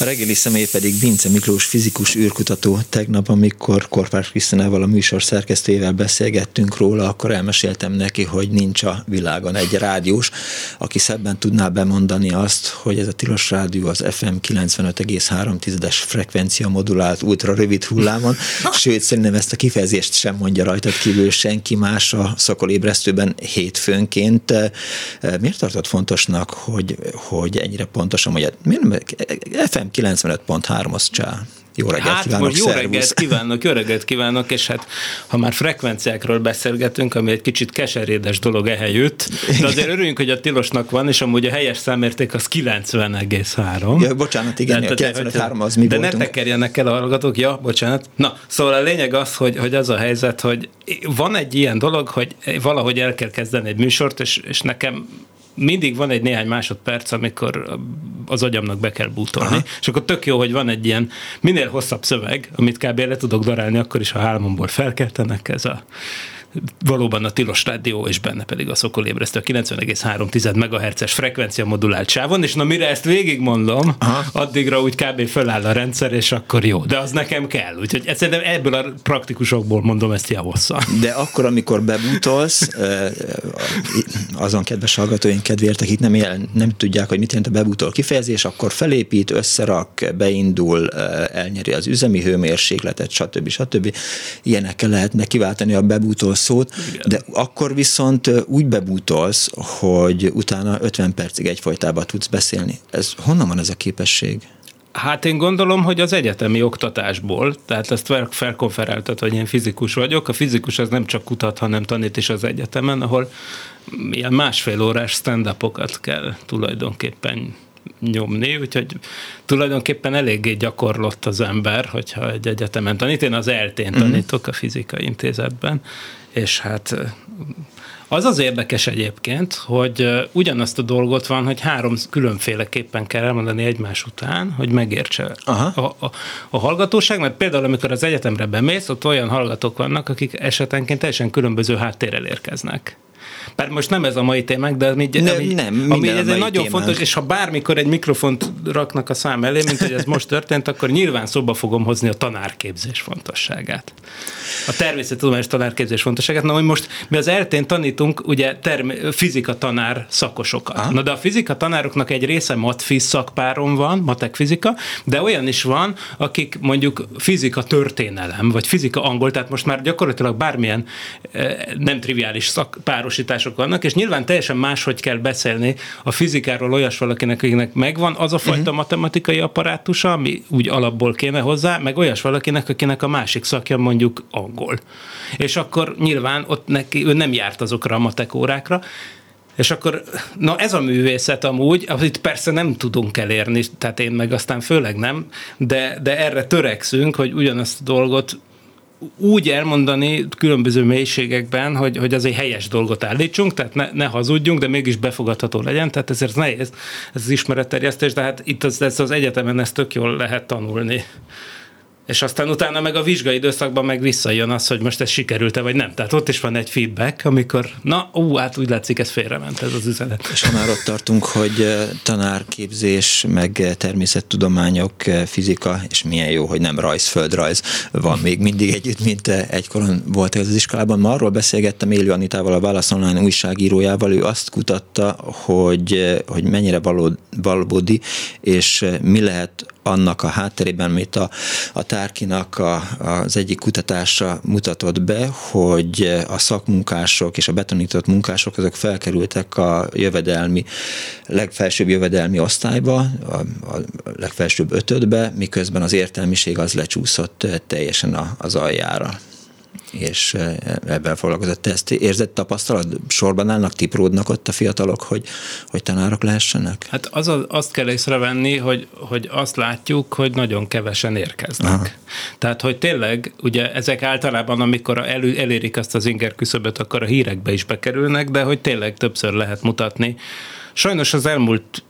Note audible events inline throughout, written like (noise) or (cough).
A reggeli személy pedig Vince Miklós fizikus űrkutató. Tegnap, amikor Korpás Krisztinával a műsor szerkesztőjével beszélgettünk róla, akkor elmeséltem neki, hogy nincs a világon egy rádiós, aki szebben tudná bemondani azt, hogy ez a tilos rádió az FM 95,3-es frekvencia modulált ultra rövid hullámon, (laughs) sőt szerintem ezt a kifejezést sem mondja rajtad kívül senki más a szakolébresztőben hétfőnként. Miért tartott fontosnak, hogy, hogy ennyire pontosan mondja? Miért FM 95.3 az csá. Jó reggelt hát, kívánok, most jó szervusz. reggelt kívánok, jó reggelt kívánok, és hát ha már frekvenciákról beszélgetünk, ami egy kicsit keserédes dolog ehelyütt, de azért örüljünk, hogy a tilosnak van, és amúgy a helyes számérték az 90,3. Ja, bocsánat, igen, de, a 93 az mi De voltunk. ne tekerjenek el a hallgatók, ja, bocsánat. Na, szóval a lényeg az, hogy, hogy az a helyzet, hogy van egy ilyen dolog, hogy valahogy el kell kezdeni egy műsort, és, és nekem mindig van egy néhány másodperc, amikor az agyamnak be kell bútolni, Aha. és akkor tök jó, hogy van egy ilyen minél hosszabb szöveg, amit kb. le tudok darálni, akkor is, ha álmomból felkeltenek ez a valóban a tilos rádió, és benne pedig a szokolébresztő a 90,3 MHz-es frekvencia modulált sávon, és na mire ezt végigmondom, Aha. addigra úgy kb. föláll a rendszer, és akkor jó. De az nekem kell. Úgyhogy szerintem ebből a praktikusokból mondom ezt javasszal. De akkor, amikor bebútolsz, azon kedves hallgatóink kedvéért, akik nem, él, nem tudják, hogy mit jelent a bebútol kifejezés, akkor felépít, összerak, beindul, elnyeri az üzemi hőmérsékletet, stb. stb. Ilyenekkel lehetne kiváltani a bebútol szót, Igen. de akkor viszont úgy bebútolsz, hogy utána 50 percig egyfolytában tudsz beszélni. Ez honnan van ez a képesség? Hát én gondolom, hogy az egyetemi oktatásból, tehát ezt felkonferáltat, hogy én fizikus vagyok. A fizikus az nem csak kutat, hanem tanít is az egyetemen, ahol ilyen másfél órás stand kell tulajdonképpen nyomni, úgyhogy tulajdonképpen eléggé gyakorlott az ember, hogyha egy egyetemen tanít. Én az eltén mhm. tanítok a fizikai intézetben, és hát az az érdekes egyébként, hogy ugyanazt a dolgot van, hogy három különféleképpen kell elmondani egymás után, hogy megértse Aha. A, a, a hallgatóság, mert például amikor az egyetemre bemész, ott olyan hallgatók vannak, akik esetenként teljesen különböző háttérrel érkeznek. Bár most nem ez a mai témánk, de ami, nem, ami, nem, ami ez egy nagyon témánk. fontos, és ha bármikor egy mikrofont raknak a szám elé, mint hogy ez most történt, akkor nyilván szóba fogom hozni a tanárképzés fontosságát. A természettudományos tanárképzés fontosságát. Na, hogy most mi az eltén tanítunk ugye term- fizika tanár szakosokat. Aha. Na, de a fizika tanároknak egy része matfiz szakpáron van, matek fizika, de olyan is van, akik mondjuk fizika történelem, vagy fizika angol, tehát most már gyakorlatilag bármilyen eh, nem triviális szakpárosítás megoldások vannak, és nyilván teljesen máshogy kell beszélni a fizikáról olyas valakinek, akinek megvan az a fajta uh-huh. matematikai apparátusa, ami úgy alapból kéne hozzá, meg olyas valakinek, akinek a másik szakja mondjuk angol. És akkor nyilván ott neki, ő nem járt azokra a matek órákra, és akkor, na ez a művészet amúgy, amit persze nem tudunk elérni, tehát én meg aztán főleg nem, de, de erre törekszünk, hogy ugyanazt a dolgot úgy elmondani különböző mélységekben, hogy, hogy az egy helyes dolgot állítsunk, tehát ne, ne hazudjunk, de mégis befogadható legyen, tehát ezért nehéz ez az ismeretterjesztés, de hát itt az, ez az egyetemen ezt tök jól lehet tanulni és aztán utána meg a vizsgai időszakban meg visszajön az, hogy most ez sikerült-e vagy nem. Tehát ott is van egy feedback, amikor, na, ú, hát úgy látszik, ez félrement ez az üzenet. És ha már ott tartunk, hogy tanárképzés, meg természettudományok, fizika, és milyen jó, hogy nem rajz, földrajz van még mindig együtt, mint egykoron volt ez az iskolában. Ma arról beszélgettem Élő Anitával, a Válasz Online újságírójával, ő azt kutatta, hogy, hogy mennyire valódi, és mi lehet annak a hátterében, amit a, a Tárkinak a, az egyik kutatása mutatott be, hogy a szakmunkások és a betonított munkások azok felkerültek a jövedelmi, legfelsőbb jövedelmi osztályba, a, a legfelsőbb ötödbe, miközben az értelmiség az lecsúszott teljesen az aljára és eh, ebben foglalkozott. Te ezt érzett tapasztalat? Sorban állnak, tipródnak ott a fiatalok, hogy, hogy tanárok lehessenek? Hát az, az, azt kell észrevenni, hogy, hogy azt látjuk, hogy nagyon kevesen érkeznek. Aha. Tehát, hogy tényleg, ugye ezek általában, amikor elő, elérik azt az inger küszöböt, akkor a hírekbe is bekerülnek, de hogy tényleg többször lehet mutatni. Sajnos az elmúlt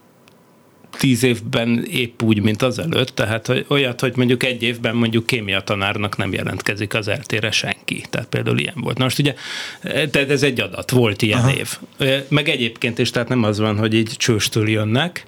tíz évben épp úgy, mint az előtt, tehát hogy olyat, hogy mondjuk egy évben mondjuk kémia tanárnak nem jelentkezik az eltére senki. Tehát például ilyen volt. Na most ugye, tehát ez egy adat, volt ilyen Aha. év. Meg egyébként is, tehát nem az van, hogy így csőstől jönnek,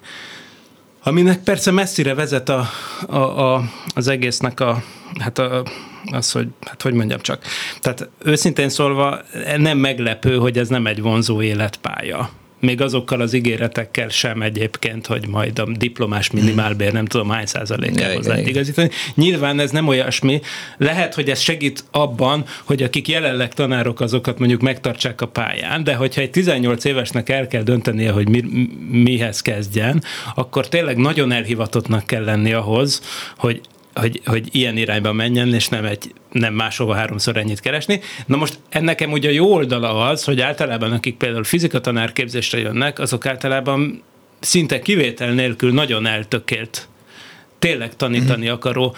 aminek persze messzire vezet a, a, a, az egésznek a, hát a, az, hogy, hát hogy mondjam csak. Tehát őszintén szólva nem meglepő, hogy ez nem egy vonzó életpálya még azokkal az ígéretekkel sem egyébként, hogy majd a diplomás minimálbér nem tudom hány százalékához lehet igazítani. Nyilván ez nem olyasmi. Lehet, hogy ez segít abban, hogy akik jelenleg tanárok, azokat mondjuk megtartsák a pályán, de hogyha egy 18 évesnek el kell döntenie, hogy mi, mihez kezdjen, akkor tényleg nagyon elhivatottnak kell lenni ahhoz, hogy hogy, hogy ilyen irányba menjen, és nem, egy, nem máshova háromszor ennyit keresni. Na most ennek ugye a jó oldala az, hogy általában akik például fizikatanárképzésre jönnek, azok általában szinte kivétel nélkül nagyon eltökélt tényleg tanítani mm. akaró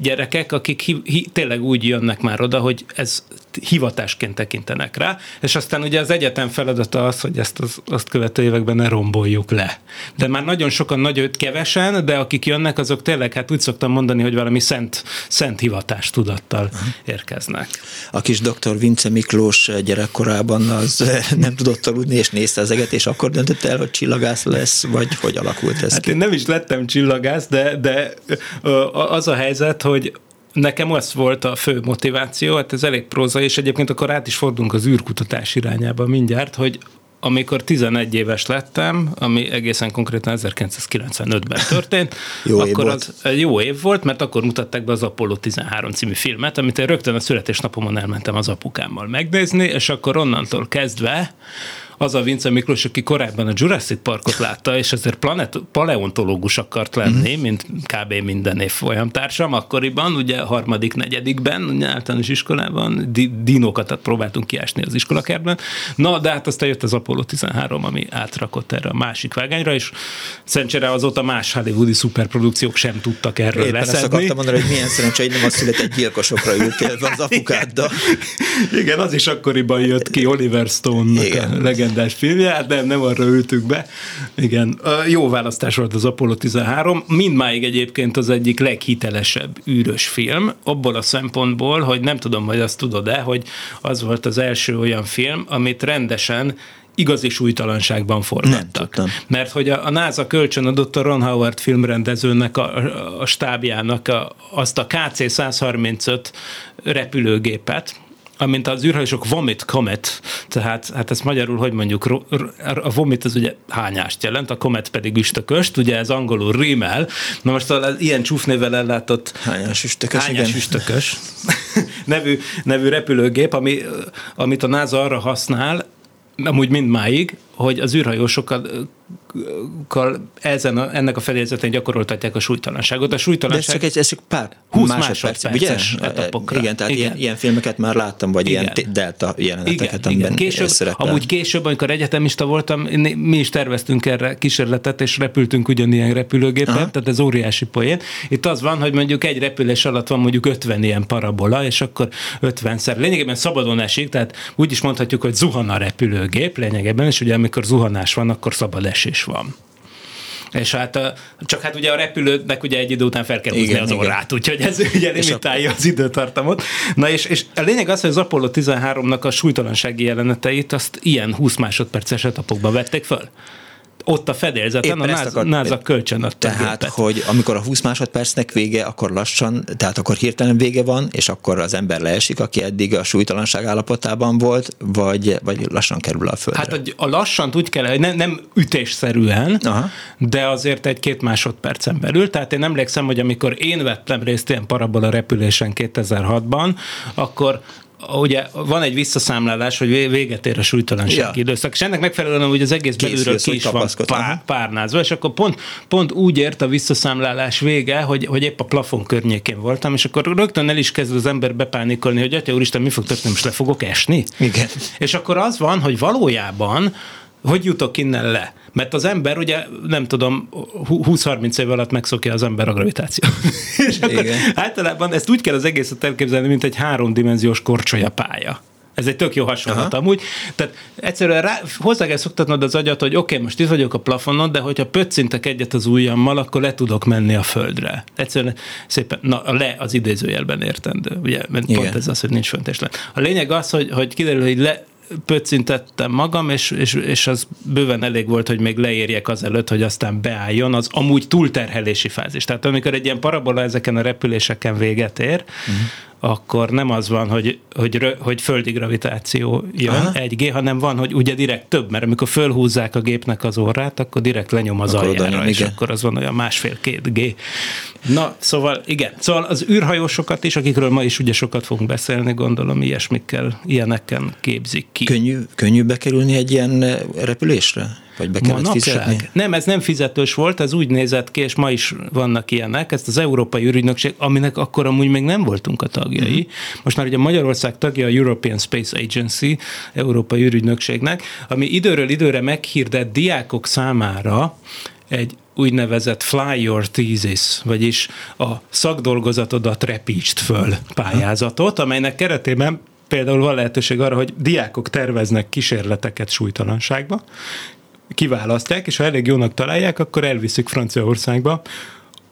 gyerekek, akik hi, hi, tényleg úgy jönnek már oda, hogy ez hivatásként tekintenek rá, és aztán ugye az egyetem feladata az, hogy ezt az, azt követő években ne romboljuk le. De már nagyon sokan, nagyon kevesen, de akik jönnek, azok tényleg, hát úgy szoktam mondani, hogy valami szent, szent hivatás tudattal érkeznek. A kis doktor Vince Miklós gyerekkorában az nem tudott aludni, és nézte az eget, és akkor döntött el, hogy csillagász lesz, vagy hogy alakult ez hát ki? én nem is lettem csillagász, de, de az a helyzet, hogy nekem az volt a fő motiváció, hát ez elég próza, és egyébként akkor át is fordulunk az űrkutatás irányába mindjárt, hogy amikor 11 éves lettem, ami egészen konkrétan 1995-ben történt, (laughs) jó akkor év az volt. jó év volt, mert akkor mutatták be az Apollo 13 című filmet, amit én rögtön a születésnapomon elmentem az apukámmal megnézni, és akkor onnantól kezdve az a Vince Miklós, aki korábban a Jurassic Parkot látta, és azért planet, paleontológus akart lenni, mm. mint kb. minden év folyamtársam akkoriban, ugye harmadik, negyedikben, ugye általános iskolában, di- dinókat próbáltunk kiásni az iskolakertben. Na, de hát aztán jött az Apollo 13, ami átrakott erre a másik vágányra, és szerencsére azóta más hollywoodi szuperprodukciók sem tudtak erről Éppen leszedni. ezt akartam mondani, hogy milyen szerencsé, hogy nem az született gyilkosokra ültél az (laughs) apukáddal. Igen, az is akkoriban jött ki Oliver Stone-nak a legendás filmje, hát nem, nem arra ültük be. Igen, jó választás volt az Apollo 13, mindmáig egyébként az egyik leghitelesebb űrös film, abból a szempontból, hogy nem tudom, hogy azt tudod-e, hogy az volt az első olyan film, amit rendesen igazi súlytalanságban forgattak. Nem, Mert hogy a, a NASA kölcsön adott a Ron Howard filmrendezőnek, a, a stábjának a, azt a KC-135 repülőgépet, amint az űrhajósok vomit comet, tehát hát ezt magyarul, hogy mondjuk, a vomit az ugye hányást jelent, a comet pedig üstököst, ugye ez angolul rímel, na most az ilyen csúfnével ellátott hányás üstökös, hányás igen. üstökös (laughs) nevű, nevű repülőgép, ami, amit a NASA arra használ, amúgy mindmáig, hogy az űrhajósokat ezen a, ennek a fedezetén gyakoroltatják a súlytalanságot. A súlytalanság... De ez csak, egy, ez csak pár 20 másodperc, ugye? Etapokra. Igen, tehát igen. Ilyen, ilyen, filmeket már láttam, vagy igen. ilyen delta jeleneteket, igen, igen. Később, szerepel. Amúgy később, amikor egyetemista voltam, mi is terveztünk erre kísérletet, és repültünk ugyanilyen repülőgépen, Aha. tehát ez óriási poén. Itt az van, hogy mondjuk egy repülés alatt van mondjuk 50 ilyen parabola, és akkor 50-szer. Lényegében szabadon esik, tehát úgy is mondhatjuk, hogy zuhan a repülőgép lényegében, és ugye amikor zuhanás van, akkor szabad esés van. És hát csak hát ugye a repülőnek ugye egy idő után fel kell húzni az orrát, úgyhogy ez ugye limitálja az időtartamot. Na és, és a lényeg az, hogy az Apollo 13-nak a súlytalansági jeleneteit azt ilyen 20 másodperces etapokban vették föl ott a fedélzeten Éppen a NASA, akar, NASA kölcsön adta Tehát, gépet. hogy amikor a 20 másodpercnek vége, akkor lassan, tehát akkor hirtelen vége van, és akkor az ember leesik, aki eddig a súlytalanság állapotában volt, vagy, vagy lassan kerül a földre? Hát a, a lassan úgy kell, hogy nem, nem ütésszerűen, Aha. de azért egy-két másodpercen belül. Tehát én emlékszem, hogy amikor én vettem részt ilyen parabola repülésen 2006-ban, akkor ugye van egy visszaszámlálás, hogy véget ér a súlytalanság ja. időszak, és ennek megfelelően hogy az egész belülről ki is van pár, párnázva, és akkor pont, pont úgy ért a visszaszámlálás vége, hogy, hogy épp a plafon környékén voltam, és akkor rögtön el is kezd az ember bepánikolni, hogy atya úristen, mi fog történni, most le fogok esni? Igen. És akkor az van, hogy valójában hogy jutok innen le? Mert az ember, ugye nem tudom, 20-30 év alatt megszokja az ember a gravitációt. és (laughs) általában ezt úgy kell az egészet elképzelni, mint egy háromdimenziós korcsolya pálya Ez egy tök jó hasonlat Aha. amúgy. Tehát egyszerűen rá, hozzá kell szoktatnod az agyat, hogy oké, okay, most itt vagyok a plafonon, de hogyha pöccintek egyet az ujjammal, akkor le tudok menni a földre. Egyszerűen szépen, na le az idézőjelben értendő, ugye, mert Igen. pont ez az, hogy nincs fönt és le. A lényeg az, hogy, hogy kiderül, hogy le, pöccintettem magam, és, és, és az bőven elég volt, hogy még leérjek azelőtt, hogy aztán beálljon az amúgy túlterhelési fázis. Tehát amikor egy ilyen parabola ezeken a repüléseken véget ér, uh-huh akkor nem az van, hogy, hogy, hogy földi gravitáció jön Aha. egy G, hanem van, hogy ugye direkt több, mert amikor fölhúzzák a gépnek az orrát, akkor direkt lenyom az akkor aljára, és igen. akkor az van olyan másfél-két G. Na, szóval igen, szóval az űrhajósokat is, akikről ma is ugye sokat fogunk beszélni, gondolom ilyesmikkel, ilyenekkel képzik ki. Könnyű, könnyű bekerülni egy ilyen repülésre? Vagy be kellett Manapság? fizetni? Nem, ez nem fizetős volt, ez úgy nézett ki, és ma is vannak ilyenek. Ezt az Európai űrügynökség, aminek akkor amúgy még nem voltunk a tagjai. Uh-huh. Most már ugye Magyarország tagja a European Space Agency, Európai űrügynökségnek, ami időről időre meghirdett diákok számára egy úgynevezett fly your thesis, vagyis a szakdolgozatodat repítsd föl pályázatot, amelynek keretében például van lehetőség arra, hogy diákok terveznek kísérleteket súlytalanságba, kiválasztják, és ha elég jónak találják, akkor elviszik Franciaországba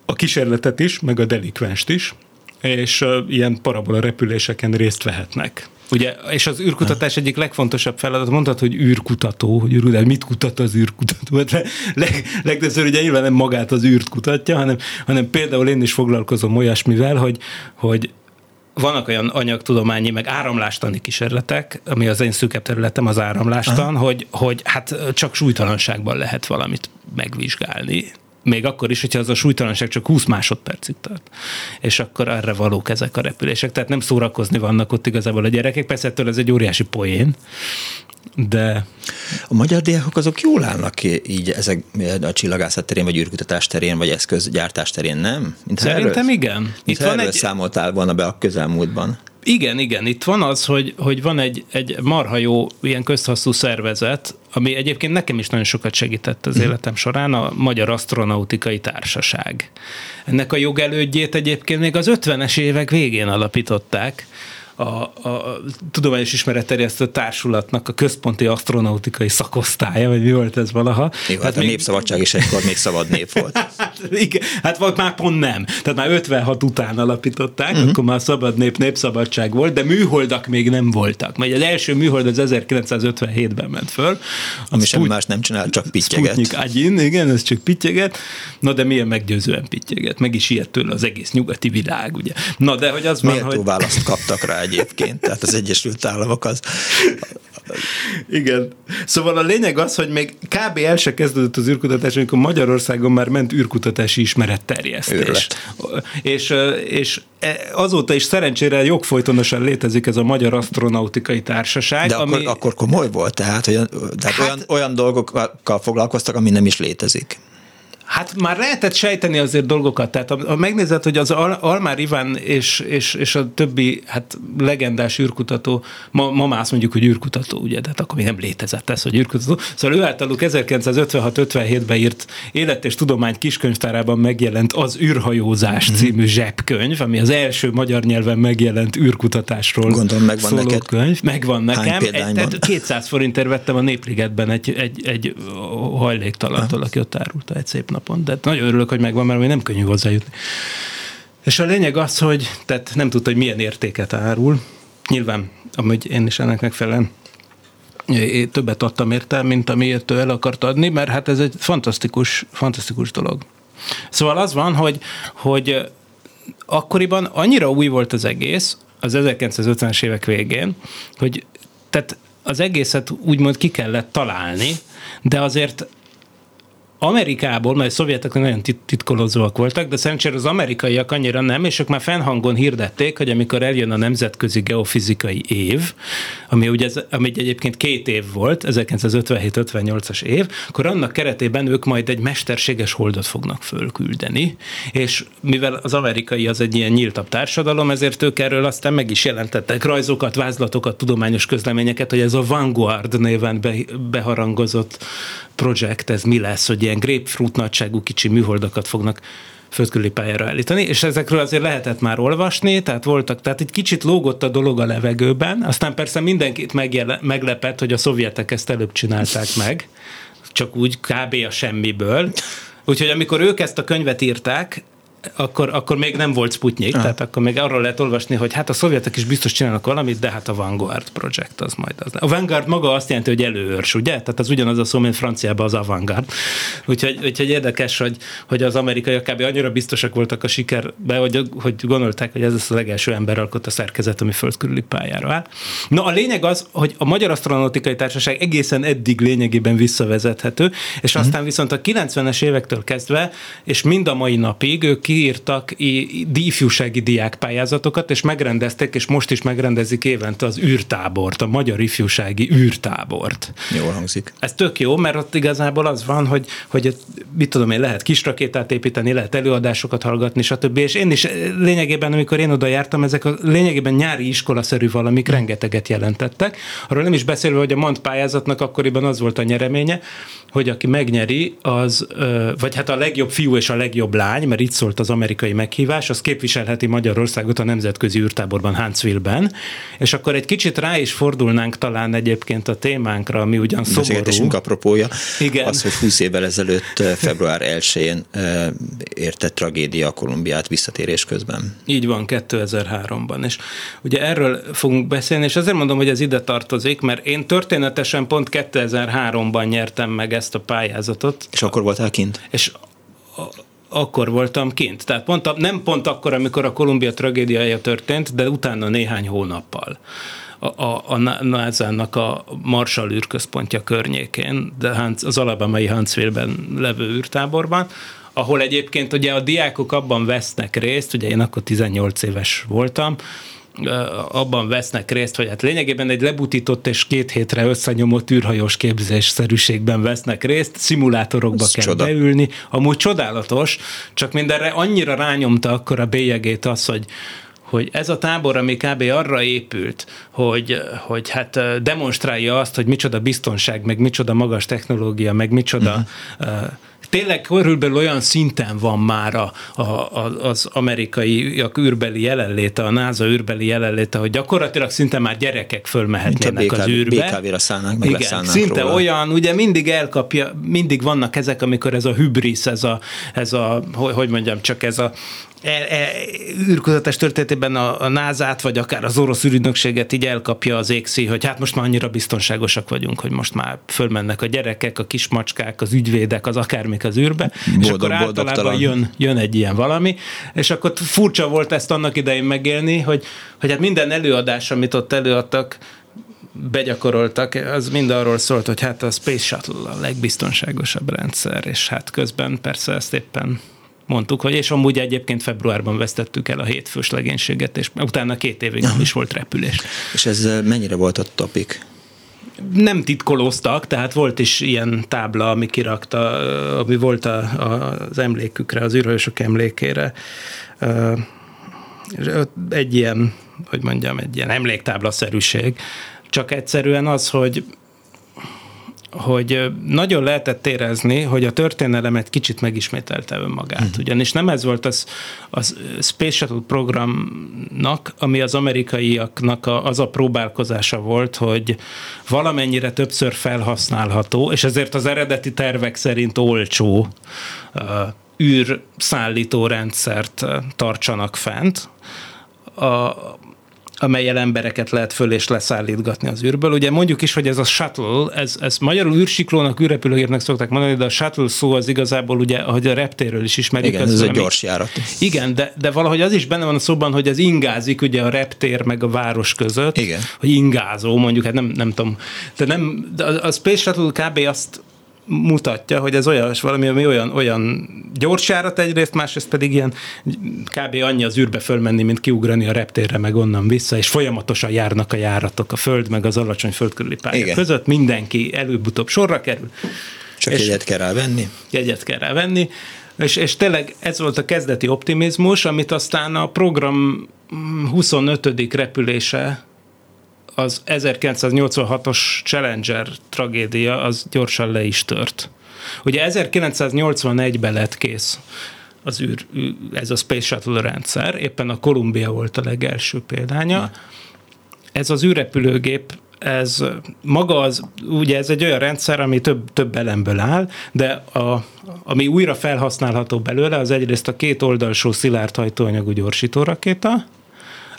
a kísérletet is, meg a delikvenst is, és ilyen parabola repüléseken részt vehetnek. Ugye, és az űrkutatás egyik legfontosabb feladat, mondtad, hogy űrkutató, hogy űr, mit kutat az űrkutató? Hát leg, legtöbbször ugye nyilván nem magát az űrt kutatja, hanem, hanem például én is foglalkozom olyasmivel, hogy, hogy vannak olyan anyagtudományi, meg áramlástani kísérletek, ami az én szűkebb területem az áramlástan, hogy, hogy hát csak súlytalanságban lehet valamit megvizsgálni. Még akkor is, hogyha az a súlytalanság csak 20 másodpercig tart. És akkor erre valók ezek a repülések. Tehát nem szórakozni vannak ott igazából a gyerekek. Persze ettől ez egy óriási poén, de... A magyar diákok azok jól állnak így ezek a csillagászat terén, vagy űrkutatás terén, vagy eszközgyártás terén, nem? Mint Szerintem erről, igen. Itt van egy... számoltál volna be a közelmúltban. Igen, igen, itt van az, hogy, hogy van egy, egy marha jó ilyen közhaszú szervezet, ami egyébként nekem is nagyon sokat segített az mhm. életem során, a Magyar Asztronautikai Társaság. Ennek a jogelődjét egyébként még az 50-es évek végén alapították, a, a Tudományos Ismeretterjesztő Társulatnak a központi astronautikai szakosztálya, vagy mi volt ez valaha. Jó, hát a még... Népszabadság is egykor még szabad nép volt. (laughs) hát, igen, hát volt már pont nem. Tehát már 56 után alapították, uh-huh. akkor már szabad nép, népszabadság volt, de műholdak még nem voltak. Mert az első műhold az 1957-ben ment föl. Ami semmi más nem csinál, csak pittyeget. Sputnik Agyin, igen, ez csak pittyeget. Na de milyen meggyőzően pittyeget. Meg is ilyet tőle az egész nyugati világ, ugye. Na de hogy az Méltó van, hogy... választ kaptak rá egyébként, tehát az Egyesült Államok az... Igen. Szóval a lényeg az, hogy még kb. el se kezdődött az űrkutatás, amikor Magyarországon már ment űrkutatási ismeretterjesztés. És, és e, azóta is szerencsére jogfolytonosan létezik ez a Magyar Asztronautikai Társaság. De ami... akkor, akkor komoly volt, tehát, olyan, tehát hát, olyan, olyan dolgokkal foglalkoztak, ami nem is létezik. Hát már lehetett sejteni azért dolgokat, tehát ha megnézed, hogy az Almár Iván és, és, és a többi hát legendás űrkutató, ma, ma már azt mondjuk, hogy űrkutató, ugye, tehát akkor még nem létezett ez, hogy űrkutató. Szóval ő általuk 1956-57-ben írt Élet és Tudomány kiskönyvtárában megjelent az űrhajózás mm-hmm. című zsebkönyv, ami az első magyar nyelven megjelent űrkutatásról Gondolom, megvan szóló neked. könyv. Megvan nekem. Egy, tehát 200 forintért vettem a Népligetben egy, egy, egy hajléktalantól, aki ott árulta egy szép napon, de nagyon örülök, hogy megvan, mert még nem könnyű hozzájutni. És a lényeg az, hogy tehát nem tudta, hogy milyen értéket árul. Nyilván, amúgy én is ennek megfelelően többet adtam érte, mint amiért ő el akart adni, mert hát ez egy fantasztikus, fantasztikus dolog. Szóval az van, hogy, hogy akkoriban annyira új volt az egész, az 1950-es évek végén, hogy tehát az egészet úgymond ki kellett találni, de azért Amerikából, mert a szovjetek nagyon titkolózóak voltak, de szerencsére az amerikaiak annyira nem, és ők már fennhangon hirdették, hogy amikor eljön a nemzetközi geofizikai év, ami ugye ami egyébként két év volt, 1957-58-as év, akkor annak keretében ők majd egy mesterséges holdot fognak fölküldeni, és mivel az amerikai az egy ilyen nyíltabb társadalom, ezért ők erről aztán meg is jelentettek rajzokat, vázlatokat, tudományos közleményeket, hogy ez a Vanguard néven be, beharangozott projekt, ez mi lesz, hogy ilyen grapefruit nagyságú kicsi műholdakat fognak földkörüli pályára állítani, és ezekről azért lehetett már olvasni, tehát voltak, tehát egy kicsit lógott a dolog a levegőben, aztán persze mindenkit megjele, meglepett, hogy a szovjetek ezt előbb csinálták meg, csak úgy kb. a semmiből. Úgyhogy amikor ők ezt a könyvet írták, akkor, akkor még nem volt Sputnik, ah. tehát akkor még arról lehet olvasni, hogy hát a szovjetek is biztos csinálnak valamit, de hát a Vanguard Project az majd az. A Vanguard maga azt jelenti, hogy előőrs, ugye? Tehát az ugyanaz a szó, mint franciában az Avantgarde. Úgyhogy, úgyhogy érdekes, hogy, hogy az amerikaiak kb. annyira biztosak voltak a sikerbe, hogy, hogy gondolták, hogy ez az a legelső emberalkot a szerkezet, ami földkörüli pályára áll. Na a lényeg az, hogy a Magyar Asztronautikai Társaság egészen eddig lényegében visszavezethető, és aztán uh-huh. viszont a 90-es évektől kezdve, és mind a mai napig ők kiírtak ifjúsági diákpályázatokat, és megrendeztek, és most is megrendezik évente az űrtábort, a magyar ifjúsági űrtábort. Jól hangzik. Ez tök jó, mert ott igazából az van, hogy, hogy mit tudom én, lehet kis rakétát építeni, lehet előadásokat hallgatni, stb. És én is lényegében, amikor én oda jártam, ezek a lényegében nyári iskolaszerű valamik rengeteget jelentettek. Arról nem is beszélve, hogy a MANT pályázatnak akkoriban az volt a nyereménye, hogy aki megnyeri, az, vagy hát a legjobb fiú és a legjobb lány, mert itt szólt az amerikai meghívás, az képviselheti Magyarországot a nemzetközi űrtáborban Huntsville-ben, és akkor egy kicsit rá is fordulnánk talán egyébként a témánkra, ami ugyan szomorú. Beszélgetésünk apropója, Igen. az, hogy 20 évvel ezelőtt február 1-én értett tragédia a Kolumbiát visszatérés közben. Így van, 2003-ban. És ugye erről fogunk beszélni, és ezért mondom, hogy ez ide tartozik, mert én történetesen pont 2003-ban nyertem meg ezt a pályázatot. És akkor voltál kint? És akkor voltam kint. Tehát pont a, nem pont akkor, amikor a Kolumbia tragédiája történt, de utána néhány hónappal a, a, a NASA-nak a Marshall űrközpontja környékén, de az alabamai Huntsville-ben levő űrtáborban, ahol egyébként ugye a diákok abban vesznek részt, ugye én akkor 18 éves voltam, abban vesznek részt, hogy hát lényegében egy lebutított és két hétre összenyomott űrhajós képzésszerűségben vesznek részt, szimulátorokba Ez kell csoda. beülni. Amúgy csodálatos, csak mindenre annyira rányomta akkor a bélyegét az, hogy hogy ez a tábor, ami kb. arra épült, hogy, hogy hát demonstrálja azt, hogy micsoda biztonság, meg micsoda magas technológia, meg micsoda uh-huh. Tényleg körülbelül olyan szinten van már a, a, az amerikai a űrbeli jelenléte, a NASA űrbeli jelenléte, hogy gyakorlatilag szinte már gyerekek fölmehetnének az űrbe. BKV-ra szállnánk, meg Igen, szinte róla. olyan, ugye mindig elkapja, mindig vannak ezek, amikor ez a hübrisz, ez a, ez a hogy mondjam, csak ez a e, e, űrkutatás történetében a, a NASA-t, vagy akár az orosz űrügynökséget így elkapja az égszí, hogy hát most már annyira biztonságosak vagyunk, hogy most már fölmennek a gyerekek, a kismacskák, az ügyvédek, az akármik az űrbe, boldog, és akkor általában jön, jön egy ilyen valami, és akkor furcsa volt ezt annak idején megélni, hogy, hogy hát minden előadás, amit ott előadtak, begyakoroltak, az mind arról szólt, hogy hát a Space Shuttle a legbiztonságosabb rendszer, és hát közben persze ezt éppen mondtuk, hogy és amúgy egyébként februárban vesztettük el a hétfős legénységet, és utána két évig nem is volt repülés. És ez mennyire volt a topik? nem titkolóztak, tehát volt is ilyen tábla, ami kirakta, ami volt a, a, az emlékükre, az űrhősök emlékére. Egy ilyen, hogy mondjam, egy ilyen emléktáblaszerűség. Csak egyszerűen az, hogy hogy nagyon lehetett érezni, hogy a történelem egy kicsit megismételte önmagát. Uh-huh. Ugyanis nem ez volt az, az Space Shuttle programnak, ami az amerikaiaknak a, az a próbálkozása volt, hogy valamennyire többször felhasználható, és ezért az eredeti tervek szerint olcsó uh, űrszállító rendszert tartsanak fent. A, amelyel embereket lehet föl és leszállítgatni az űrből. Ugye mondjuk is, hogy ez a shuttle, ez, ez magyarul űrsiklónak, űrrepülőgérnek szokták mondani, de a shuttle szó az igazából ugye, ahogy a reptéről is ismerik. Igen, az, ez egy gyors járat. Igen, de, de valahogy az is benne van a szóban, hogy ez ingázik ugye a reptér meg a város között. Igen. Hogy ingázó, mondjuk, hát nem, nem tudom. De nem, de a Space Shuttle kb. azt mutatja, hogy ez olyan, valami, ami olyan, olyan gyors járat egyrészt, másrészt pedig ilyen kb. annyi az űrbe fölmenni, mint kiugrani a reptérre, meg onnan vissza, és folyamatosan járnak a járatok a föld, meg az alacsony földkörüli pálya között, mindenki előbb-utóbb sorra kerül. Csak és jegyet kell rá venni. Jegyet kell rá venni. És, és tényleg ez volt a kezdeti optimizmus, amit aztán a program 25. repülése az 1986-os Challenger tragédia az gyorsan le is tört. Ugye 1981-ben lett kész az űr, ez a Space Shuttle rendszer, éppen a Columbia volt a legelső példánya. Ez az űrrepülőgép ez maga az, ugye ez egy olyan rendszer, ami több, több elemből áll, de a, ami újra felhasználható belőle, az egyrészt a két oldalsó szilárd hajtóanyagú gyorsítórakéta,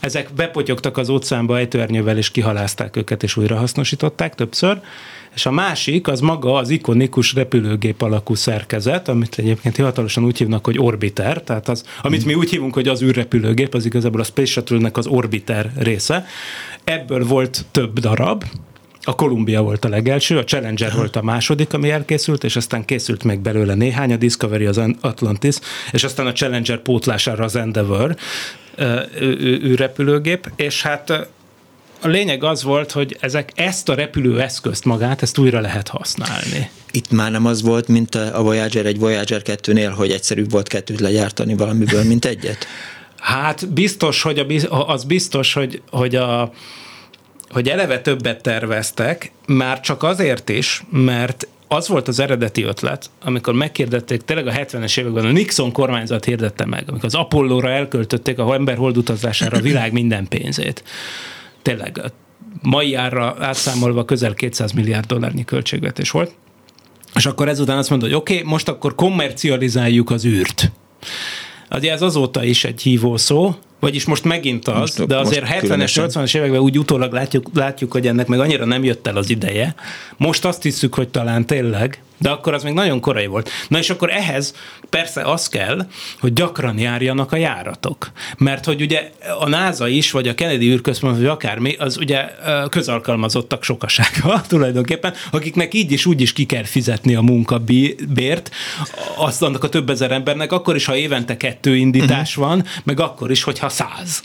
ezek bepotyogtak az óceánba ejtőernyővel, és kihalázták őket, és újrahasznosították többször. És a másik, az maga az ikonikus repülőgép alakú szerkezet, amit egyébként hivatalosan úgy hívnak, hogy orbiter, tehát az, amit mi úgy hívunk, hogy az űrrepülőgép, az igazából a Space Shuttle-nek az orbiter része. Ebből volt több darab, a Columbia volt a legelső, a Challenger Aha. volt a második, ami elkészült, és aztán készült még belőle néhány, a Discovery, az Atlantis, és aztán a Challenger pótlására az Endeavour űrrepülőgép, és hát a lényeg az volt, hogy ezek ezt a repülőeszközt magát, ezt újra lehet használni. Itt már nem az volt, mint a Voyager egy Voyager 2-nél, hogy egyszerűbb volt kettőt legyártani valamiből, mint egyet? Hát biztos, hogy a, az biztos, hogy, hogy a hogy eleve többet terveztek, már csak azért is, mert az volt az eredeti ötlet, amikor megkérdették, tényleg a 70-es években a Nixon kormányzat hirdette meg, amikor az Apollóra elköltötték a ember utazására a világ minden pénzét. Tényleg mai árra átszámolva közel 200 milliárd dollárnyi költségvetés volt. És akkor ezután azt mondta, hogy oké, okay, most akkor kommercializáljuk az űrt. Ugye ez azóta is egy hívó szó, vagyis most megint az, most, de azért 70-es, 80-as években úgy utólag látjuk, látjuk, hogy ennek meg annyira nem jött el az ideje. Most azt hiszük, hogy talán tényleg, de akkor az még nagyon korai volt. Na és akkor ehhez persze az kell, hogy gyakran járjanak a járatok. Mert hogy ugye a NASA is, vagy a Kennedy űrközpont, vagy akármi, az ugye közalkalmazottak sokasága (laughs) tulajdonképpen, akiknek így is úgy is ki kell fizetni a munkabért, azt annak a több ezer embernek, akkor is, ha évente kettő indítás uh-huh. van, meg akkor is, hogyha száz.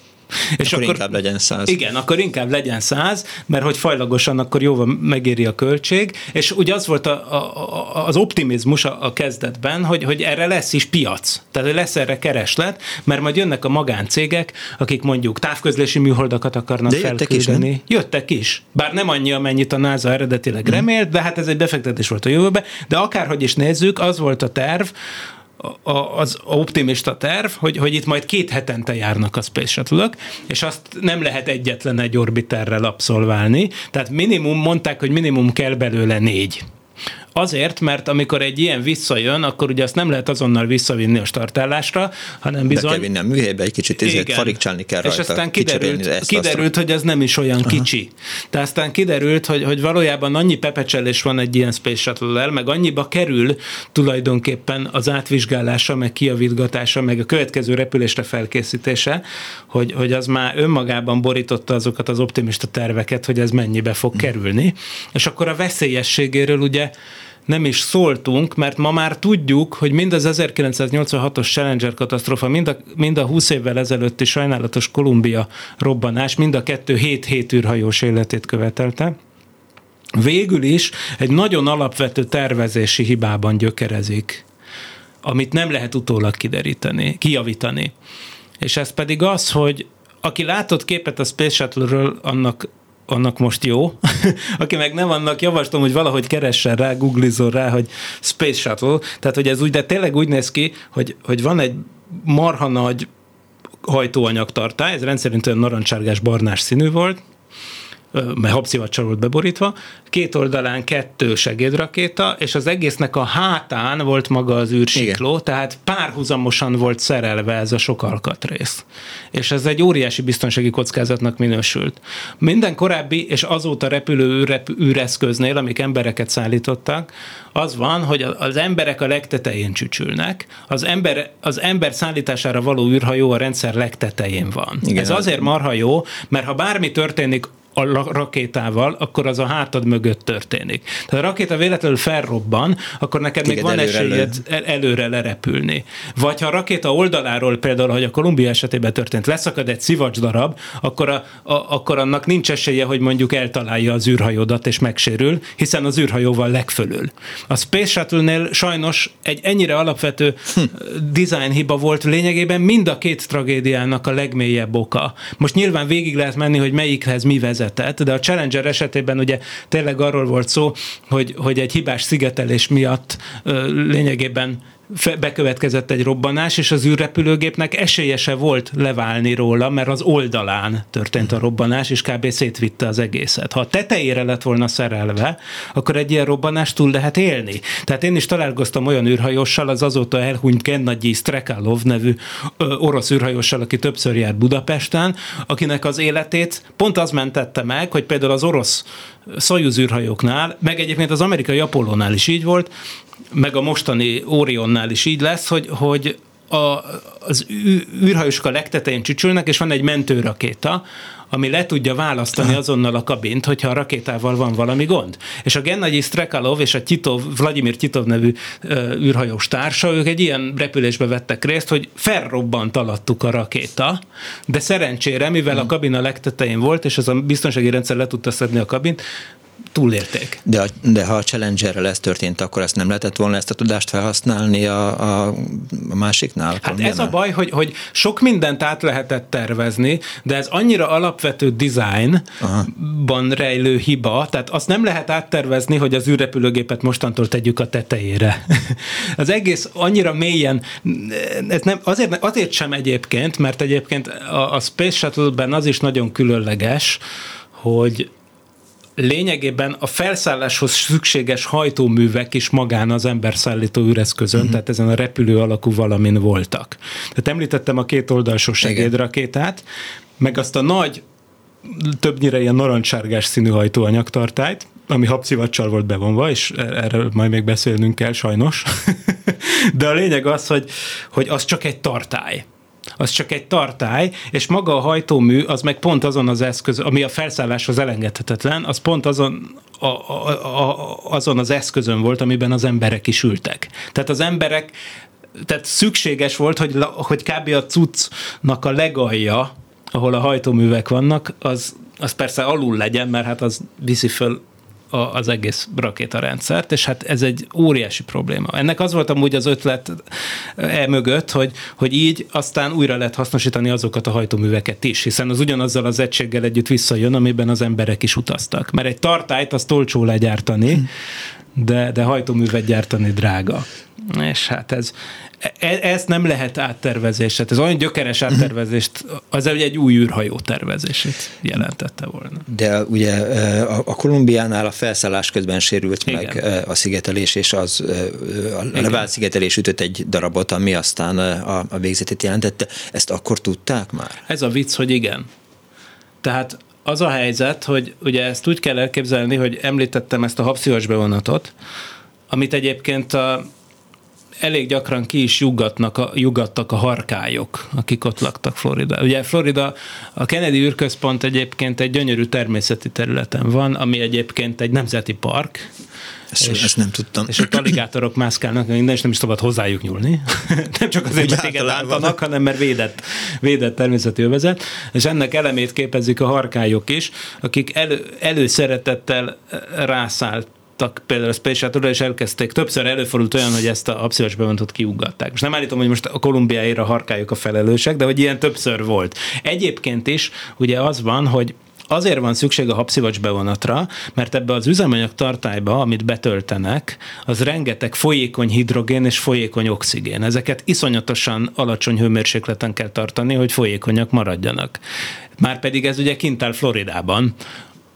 És akkor, akkor inkább legyen száz. Igen, akkor inkább legyen száz, mert hogy fajlagosan akkor jóval megéri a költség, és ugye az volt a, a, az optimizmus a, a kezdetben, hogy, hogy erre lesz is piac, tehát lesz erre kereslet, mert majd jönnek a magáncégek, akik mondjuk távközlési műholdakat akarnak de jöttek felküldeni. Is, jöttek is, bár nem annyi, amennyit a NASA eredetileg mhm. remélt, de hát ez egy befektetés volt a jövőbe, de akárhogy is nézzük, az volt a terv, az optimista terv, hogy, hogy itt majd két hetente járnak a Space shuttle és azt nem lehet egyetlen egy orbiterrel abszolválni. Tehát minimum, mondták, hogy minimum kell belőle négy. Azért, mert amikor egy ilyen visszajön, akkor ugye azt nem lehet azonnal visszavinni a startállásra, hanem bizony... Be kell vinni a műhelybe, egy kicsit ezért farigcsálni kell rajta. És aztán kiderült, ezt, kiderült hogy ez nem is olyan Aha. kicsi. Tehát aztán kiderült, hogy, hogy valójában annyi pepecselés van egy ilyen Space shuttle meg annyiba kerül tulajdonképpen az átvizsgálása, meg kiavítgatása, meg a következő repülésre felkészítése, hogy, hogy az már önmagában borította azokat az optimista terveket, hogy ez mennyibe fog hmm. kerülni. És akkor a veszélyességéről ugye nem is szóltunk, mert ma már tudjuk, hogy mind az 1986-os Challenger katasztrófa, mind a, mind a 20 évvel ezelőtti sajnálatos Kolumbia robbanás, mind a kettő 7-7 űrhajós életét követelte. Végül is egy nagyon alapvető tervezési hibában gyökerezik, amit nem lehet utólag kideríteni, kijavítani. És ez pedig az, hogy aki látott képet a Space Shuttle-ről, annak annak most jó. (laughs) Aki meg nem, annak javaslom, hogy valahogy keressen rá, googlizol rá, hogy Space Shuttle. Tehát, hogy ez úgy, de tényleg úgy néz ki, hogy, hogy van egy marha nagy hajtóanyagtartály, ez rendszerint olyan narancsárgás barnás színű volt, mert habszivacsal beborítva, két oldalán kettő segédrakéta, és az egésznek a hátán volt maga az űrsikló, Igen. tehát párhuzamosan volt szerelve ez a sok alkatrész. És ez egy óriási biztonsági kockázatnak minősült. Minden korábbi és azóta repülő űreszköznél, amik embereket szállítottak, az van, hogy az emberek a legtetején csücsülnek, az ember, az ember szállítására való űrhajó a rendszer legtetején van. Igen, ez azért marha jó, mert ha bármi történik a rakétával, akkor az a hátad mögött történik. Tehát a rakéta véletlenül felrobban, akkor neked Téged még van előre esélyed elő. előre lerepülni. Vagy ha a rakéta oldaláról, például, hogy a Kolumbia esetében történt, leszakad egy szivacs darab, akkor, a, a, akkor annak nincs esélye, hogy mondjuk eltalálja az űrhajódat és megsérül, hiszen az űrhajóval legfölül. A Space Shuttle-nél sajnos egy ennyire alapvető hm. design hiba volt lényegében mind a két tragédiának a legmélyebb oka. Most nyilván végig lehet menni, hogy melyikhez mi vezet, vezetett, de a Challenger esetében ugye tényleg arról volt szó, hogy, hogy egy hibás szigetelés miatt lényegében bekövetkezett egy robbanás, és az űrrepülőgépnek esélye se volt leválni róla, mert az oldalán történt a robbanás, és kb. szétvitte az egészet. Ha a tetejére lett volna szerelve, akkor egy ilyen robbanást túl lehet élni. Tehát én is találkoztam olyan űrhajóssal, az azóta elhunyt Gennady Strekalov nevű ö, orosz űrhajóssal, aki többször járt Budapesten, akinek az életét pont az mentette meg, hogy például az orosz Soyuz űrhajóknál, meg egyébként az amerikai Apollónál is így volt, meg a mostani Orionnál is így lesz, hogy, hogy a, az űrhajósok a legtetején csücsülnek, és van egy mentőrakéta, ami le tudja választani azonnal a kabint, hogyha a rakétával van valami gond. És a Gennady Strekalov és a Titov, Vladimir Titov nevű űrhajós társa, ők egy ilyen repülésbe vettek részt, hogy felrobbant alattuk a rakéta, de szerencsére, mivel a kabin a legtetején volt, és az a biztonsági rendszer le tudta szedni a kabint, túlérték. De, de ha a Challengerrel ez történt, akkor ezt nem lehetett volna ezt a tudást felhasználni a, a, a másiknál? Hát ez a baj, hogy, hogy sok mindent át lehetett tervezni, de ez annyira alapvető designban rejlő hiba, tehát azt nem lehet áttervezni, hogy az űrrepülőgépet mostantól tegyük a tetejére. (laughs) az egész annyira mélyen, ez nem, azért, azért sem egyébként, mert egyébként a, a Space Shuttle-ben az is nagyon különleges, hogy lényegében a felszálláshoz szükséges hajtóművek is magán az emberszállító üreszközön, uh-huh. tehát ezen a repülő alakú valamin voltak. Tehát említettem a két oldalsó segédrakétát, meg azt a nagy, többnyire ilyen narancsárgás színű hajtóanyagtartályt, ami habszivacsal volt bevonva, és erről majd még beszélnünk kell sajnos. (laughs) De a lényeg az, hogy, hogy az csak egy tartály az csak egy tartály, és maga a hajtómű az meg pont azon az eszköz, ami a felszálláshoz elengedhetetlen, az pont azon a, a, a, azon az eszközön volt, amiben az emberek is ültek. Tehát az emberek tehát szükséges volt, hogy, hogy kb. a cuccnak a legalja, ahol a hajtóművek vannak, az, az persze alul legyen, mert hát az viszi föl a, az egész rakétarendszert, és hát ez egy óriási probléma. Ennek az volt amúgy az ötlet e mögött, hogy, hogy így aztán újra lehet hasznosítani azokat a hajtóműveket is, hiszen az ugyanazzal az egységgel együtt visszajön, amiben az emberek is utaztak. Mert egy tartályt azt olcsó legyártani, de, de hajtóművet gyártani drága. És hát ez, e, ezt nem lehet áttervezés. Hát ez olyan gyökeres áttervezést, az egy új űrhajó tervezését jelentette volna. De ugye a, a Kolumbiánál a felszállás közben sérült Igen. meg a szigetelés, és az a levált szigetelés ütött egy darabot, ami aztán a, a végzetét jelentette. Ezt akkor tudták már? Ez a vicc, hogy igen. Tehát az a helyzet, hogy ugye ezt úgy kell elképzelni, hogy említettem ezt a habszívas bevonatot, amit egyébként a, elég gyakran ki is juggatnak a, juggattak a harkályok, akik ott laktak Florida. Ugye Florida, a Kennedy űrközpont egyébként egy gyönyörű természeti területen van, ami egyébként egy nemzeti park, ezt, és, ezt nem tudtam. És ott aligátorok mászkálnak, minden, és nem is szabad hozzájuk nyúlni. (laughs) nem csak azért, mert téged ántanak, hanem mert védett, védett természeti övezet. És ennek elemét képezik a harkályok is, akik elő, előszeretettel rászállt például a Space shuttle és elkezdték. Többször előfordult olyan, hogy ezt a abszolút bevontot kiugatták. Most nem állítom, hogy most a Kolumbiáira harkáljuk a felelősek, de hogy ilyen többször volt. Egyébként is ugye az van, hogy azért van szükség a habszivacs bevonatra, mert ebbe az üzemanyag tartályba, amit betöltenek, az rengeteg folyékony hidrogén és folyékony oxigén. Ezeket iszonyatosan alacsony hőmérsékleten kell tartani, hogy folyékonyak maradjanak. Márpedig ez ugye kint áll Floridában,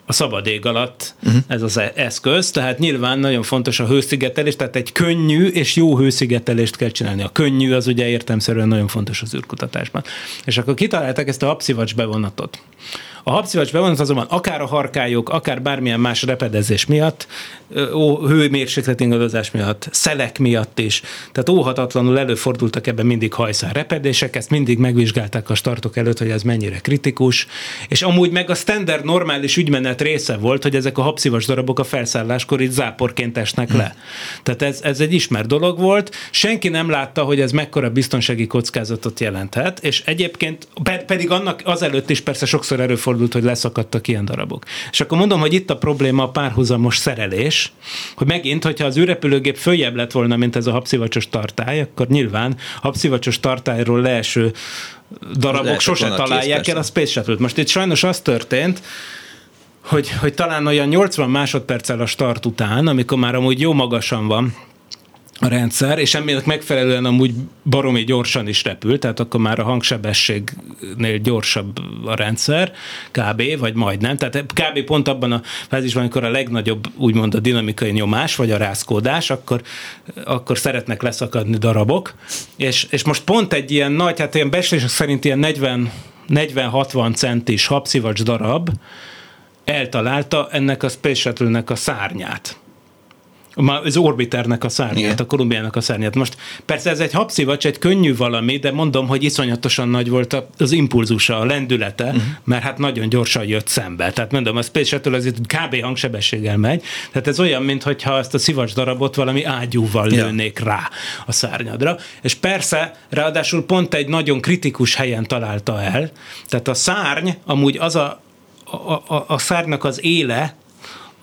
a szabad ég alatt uh-huh. ez az e- eszköz, tehát nyilván nagyon fontos a hőszigetelés, tehát egy könnyű és jó hőszigetelést kell csinálni. A könnyű az ugye értemszerűen nagyon fontos az űrkutatásban. És akkor kitalálták ezt a habszivacs bevonatot. A habszivacs bevonat azonban akár a harkályok, akár bármilyen más repedezés miatt, ó, hőmérséklet ingadozás miatt, szelek miatt is, tehát óhatatlanul előfordultak ebben mindig hajszál repedések, ezt mindig megvizsgálták a startok előtt, hogy ez mennyire kritikus, és amúgy meg a standard normális ügymenet része volt, hogy ezek a habszivas darabok a felszálláskor itt záporként esnek le. Tehát ez, ez egy ismert dolog volt, senki nem látta, hogy ez mekkora biztonsági kockázatot jelenthet, és egyébként pedig annak azelőtt is persze sokszor előfordult előfordult, hogy leszakadtak ilyen darabok. És akkor mondom, hogy itt a probléma a párhuzamos szerelés, hogy megint, hogyha az űrrepülőgép följebb lett volna, mint ez a habszivacsos tartály, akkor nyilván habszivacsos tartályról leeső darabok sose találják el a Space Shuttle-t. Most itt sajnos az történt, hogy, hogy talán olyan 80 másodperccel a start után, amikor már amúgy jó magasan van, a rendszer, és ennek megfelelően amúgy baromi gyorsan is repül, tehát akkor már a hangsebességnél gyorsabb a rendszer, kb. vagy majdnem. Tehát kb. pont abban a fázisban, amikor a legnagyobb úgymond a dinamikai nyomás, vagy a rázkódás, akkor, akkor szeretnek leszakadni darabok. És, és most pont egy ilyen nagy, hát ilyen beszélések szerint ilyen 40 40-60 centis habszivacs darab eltalálta ennek a Space Shuttle-nek a szárnyát az orbiternek a szárnyát, Igen. a Kolumbiának a szárnyát. Most persze ez egy habszivacs, egy könnyű valami, de mondom, hogy iszonyatosan nagy volt az impulzusa, a lendülete, uh-huh. mert hát nagyon gyorsan jött szembe. Tehát mondom, a Space Shuttle az kb. hangsebességgel megy, tehát ez olyan, mintha ezt a szivacs darabot valami ágyúval ja. lőnék rá a szárnyadra. És persze, ráadásul pont egy nagyon kritikus helyen találta el, tehát a szárny amúgy az a, a, a, a szárnak az éle,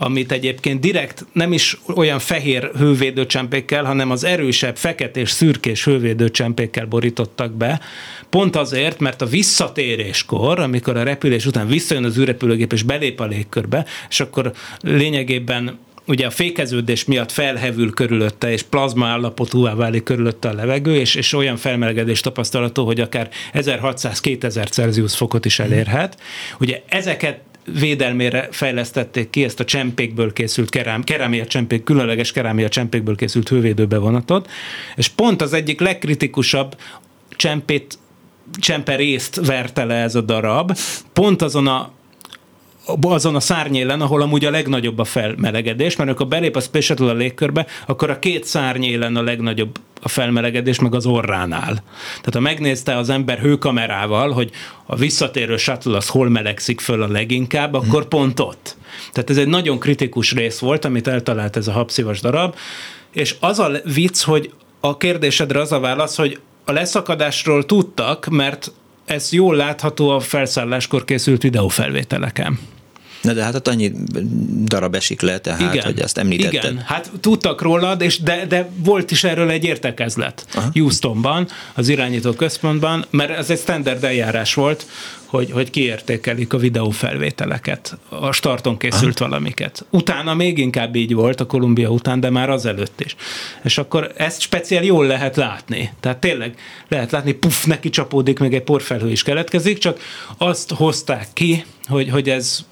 amit egyébként direkt nem is olyan fehér hővédőcsempékkel, hanem az erősebb feketés, szürkés hővédőcsempékkel borítottak be, pont azért, mert a visszatéréskor, amikor a repülés után visszajön az űrrepülőgép és belép a légkörbe, és akkor lényegében ugye a fékeződés miatt felhevül körülötte, és plazma állapotúvá válik körülötte a levegő, és, és olyan felmelegedés tapasztalható, hogy akár 1600-2000 Celsius fokot is elérhet. Ugye ezeket védelmére fejlesztették ki ezt a csempékből készült kerám, kerámia csempék, különleges kerámia csempékből készült hővédőbevonatot, és pont az egyik legkritikusabb csempét csempe részt verte le ez a darab, pont azon a azon a szárnyélen, ahol amúgy a legnagyobb a felmelegedés, mert amikor belép a Space Shuttle a légkörbe, akkor a két szárnyélen a legnagyobb a felmelegedés, meg az orránál. Tehát ha megnézte az ember hőkamerával, hogy a visszatérő shuttle az hol melegszik föl a leginkább, akkor pont ott. Tehát ez egy nagyon kritikus rész volt, amit eltalált ez a habszivas darab, és az a vicc, hogy a kérdésedre az a válasz, hogy a leszakadásról tudtak, mert ez jól látható a felszálláskor készült videófelvételeken. Na de hát ott annyi darab esik le, tehát, igen, hogy ezt említetted. Igen, hát tudtak róla, és de, de volt is erről egy értekezlet Aha. Houstonban, az irányító központban, mert ez egy standard eljárás volt, hogy, hogy kiértékelik a videófelvételeket, a starton készült Aha. valamiket. Utána még inkább így volt, a Kolumbia után, de már azelőtt is. És akkor ezt speciál jól lehet látni. Tehát tényleg lehet látni, puff, neki csapódik, még egy porfelhő is keletkezik, csak azt hozták ki, hogy, hogy ez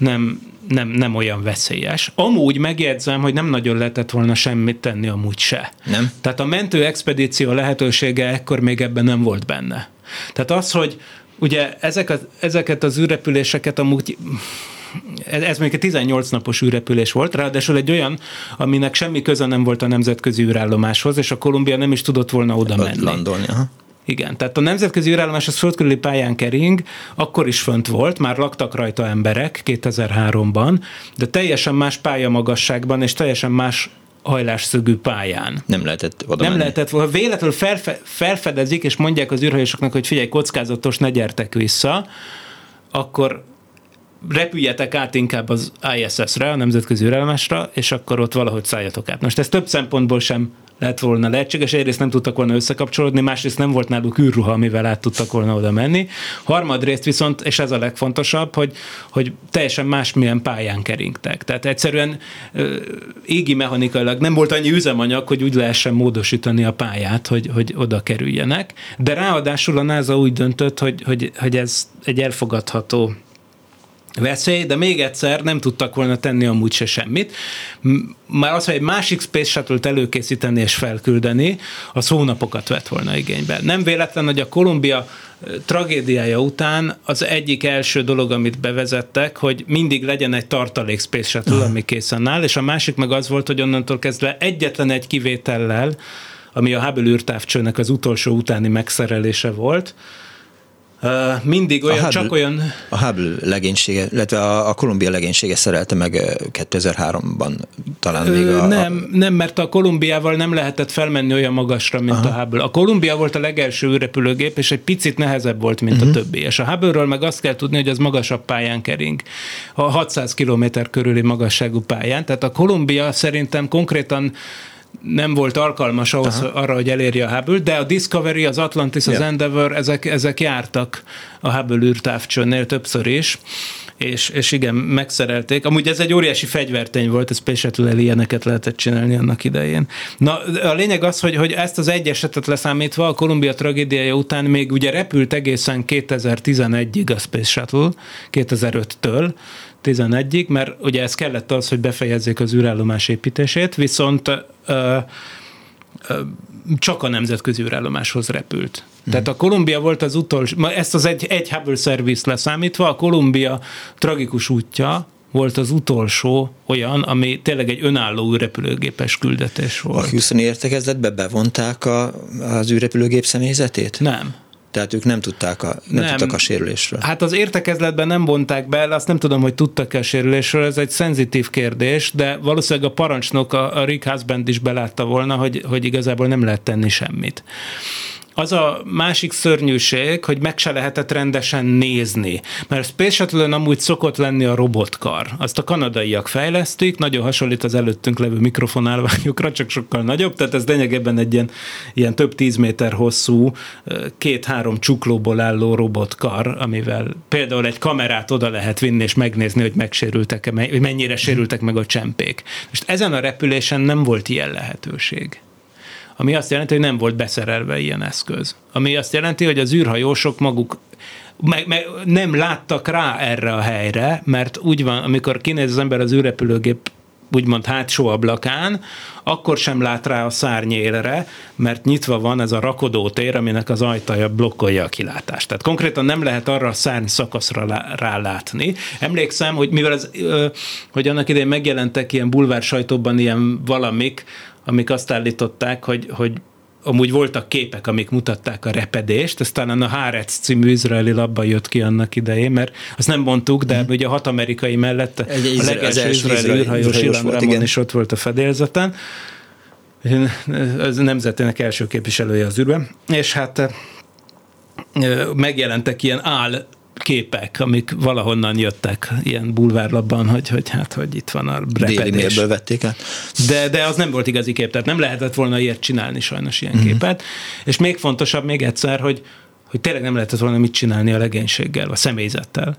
nem, nem, nem olyan veszélyes. Amúgy megjegyzem, hogy nem nagyon lehetett volna semmit tenni amúgy se. Nem? Tehát a mentő expedíció lehetősége ekkor még ebben nem volt benne. Tehát az, hogy ugye ezek az, ezeket az űrrepüléseket amúgy ez még egy 18 napos űrrepülés volt, ráadásul egy olyan, aminek semmi köze nem volt a nemzetközi űrállomáshoz, és a Kolumbia nem is tudott volna oda menni. Landolni, aha. Igen, tehát a nemzetközi űrállomás az földkörüli pályán kering, akkor is fönt volt, már laktak rajta emberek 2003-ban, de teljesen más pályamagasságban és teljesen más hajlásszögű pályán. Nem lehetett oda Nem menni. lehetett, ha véletlenül felfe, felfedezik, és mondják az űrhajósoknak, hogy figyelj, kockázatos, ne gyertek vissza, akkor repüljetek át inkább az ISS-re, a nemzetközi űrállomásra, és akkor ott valahogy szálljatok át. Most ez több szempontból sem lett volna lehetséges. Egyrészt nem tudtak volna összekapcsolódni, másrészt nem volt náluk űrruha, amivel át tudtak volna oda menni. Harmadrészt viszont, és ez a legfontosabb, hogy, hogy teljesen másmilyen pályán keringtek. Tehát egyszerűen égi mechanikailag nem volt annyi üzemanyag, hogy úgy lehessen módosítani a pályát, hogy, hogy oda kerüljenek. De ráadásul a NASA úgy döntött, hogy, hogy, hogy ez egy elfogadható veszély, de még egyszer nem tudtak volna tenni amúgy se semmit. Már az, hogy egy másik Space Shuttle-t előkészíteni és felküldeni, az hónapokat vett volna igénybe. Nem véletlen, hogy a Kolumbia tragédiája után az egyik első dolog, amit bevezettek, hogy mindig legyen egy tartalék Space Shuttle, ami készen áll, és a másik meg az volt, hogy onnantól kezdve egyetlen egy kivétellel, ami a Hubble űrtávcsőnek az utolsó utáni megszerelése volt, mindig olyan, Hubble, csak olyan... A Hubble legénysége, illetve a, a Kolumbia legénysége szerelte meg 2003-ban talán még a... Nem, nem, mert a Kolumbiával nem lehetett felmenni olyan magasra, mint Aha. a Hubble. A Kolumbia volt a legelső űrrepülőgép, és egy picit nehezebb volt, mint uh-huh. a mhm. többi. És a Hubble-ről meg azt kell tudni, hogy az magasabb pályán kering. A 600 km körüli magasságú pályán. Tehát a Kolumbia szerintem konkrétan nem volt alkalmas ahhoz, Aha. arra, hogy elérje a Hubble, de a Discovery, az Atlantis, az ja. Endeavour, ezek, ezek jártak a Hubble űrtávcsőnél többször is, és, és igen, megszerelték. Amúgy ez egy óriási fegyvertény volt, ez Space ilyeneket lehetett csinálni annak idején. Na, a lényeg az, hogy, hogy ezt az egy esetet leszámítva, a Kolumbia tragédiája után még ugye repült egészen 2011-ig a Space Shuttle, 2005-től, 11-ig, mert ugye ez kellett az, hogy befejezzék az űrállomás építését, viszont ö, ö, csak a nemzetközi űrállomáshoz repült. Hmm. Tehát a Kolumbia volt az utolsó, ezt az egy, egy Hubble Service leszámítva, a Kolumbia tragikus útja volt az utolsó olyan, ami tényleg egy önálló űrrepülőgépes küldetés volt. A Houstoni értekezletbe bevonták a, az űrrepülőgép személyzetét? Nem. Tehát ők nem tudták a, nem, nem. tudtak a sérülésről. Hát az értekezletben nem bonták be, azt nem tudom, hogy tudtak-e a sérülésről, ez egy szenzitív kérdés, de valószínűleg a parancsnok, a, a Rick Husband is belátta volna, hogy, hogy igazából nem lehet tenni semmit az a másik szörnyűség, hogy meg se lehetett rendesen nézni. Mert a Space shuttle amúgy szokott lenni a robotkar. Azt a kanadaiak fejlesztik, nagyon hasonlít az előttünk levő mikrofonálványokra, csak sokkal nagyobb, tehát ez lényegében egy ilyen, ilyen több tíz méter hosszú, két-három csuklóból álló robotkar, amivel például egy kamerát oda lehet vinni és megnézni, hogy megsérültek-e, mennyire sérültek meg a csempék. Most ezen a repülésen nem volt ilyen lehetőség ami azt jelenti, hogy nem volt beszerelve ilyen eszköz. Ami azt jelenti, hogy az űrhajósok maguk meg, meg nem láttak rá erre a helyre, mert úgy van, amikor kinéz az ember az űrrepülőgép úgymond hátsó ablakán, akkor sem lát rá a szárnyélre, mert nyitva van ez a rakodótér, aminek az ajtaja blokkolja a kilátást. Tehát konkrétan nem lehet arra a szárny szakaszra rálátni. Emlékszem, hogy mivel ez, hogy annak idején megjelentek ilyen bulvár sajtóban ilyen valamik, amik azt állították, hogy, hogy amúgy voltak képek, amik mutatták a repedést, aztán a Hárec című izraeli labba jött ki annak idején, mert azt nem mondtuk, de mm. ugye a hat amerikai mellett Egy a legelső izraeli űrhajós Ilan is ott volt a fedélzeten. Az nemzetének első képviselője az űrben. És hát megjelentek ilyen áll képek, amik valahonnan jöttek ilyen bulvárlapban, hogy, hogy hát, hogy itt van a repedés. Déli vették át. De, de az nem volt igazi kép, tehát nem lehetett volna ilyet csinálni sajnos ilyen mm-hmm. képet. És még fontosabb még egyszer, hogy, hogy tényleg nem lehetett volna mit csinálni a legénységgel, a személyzettel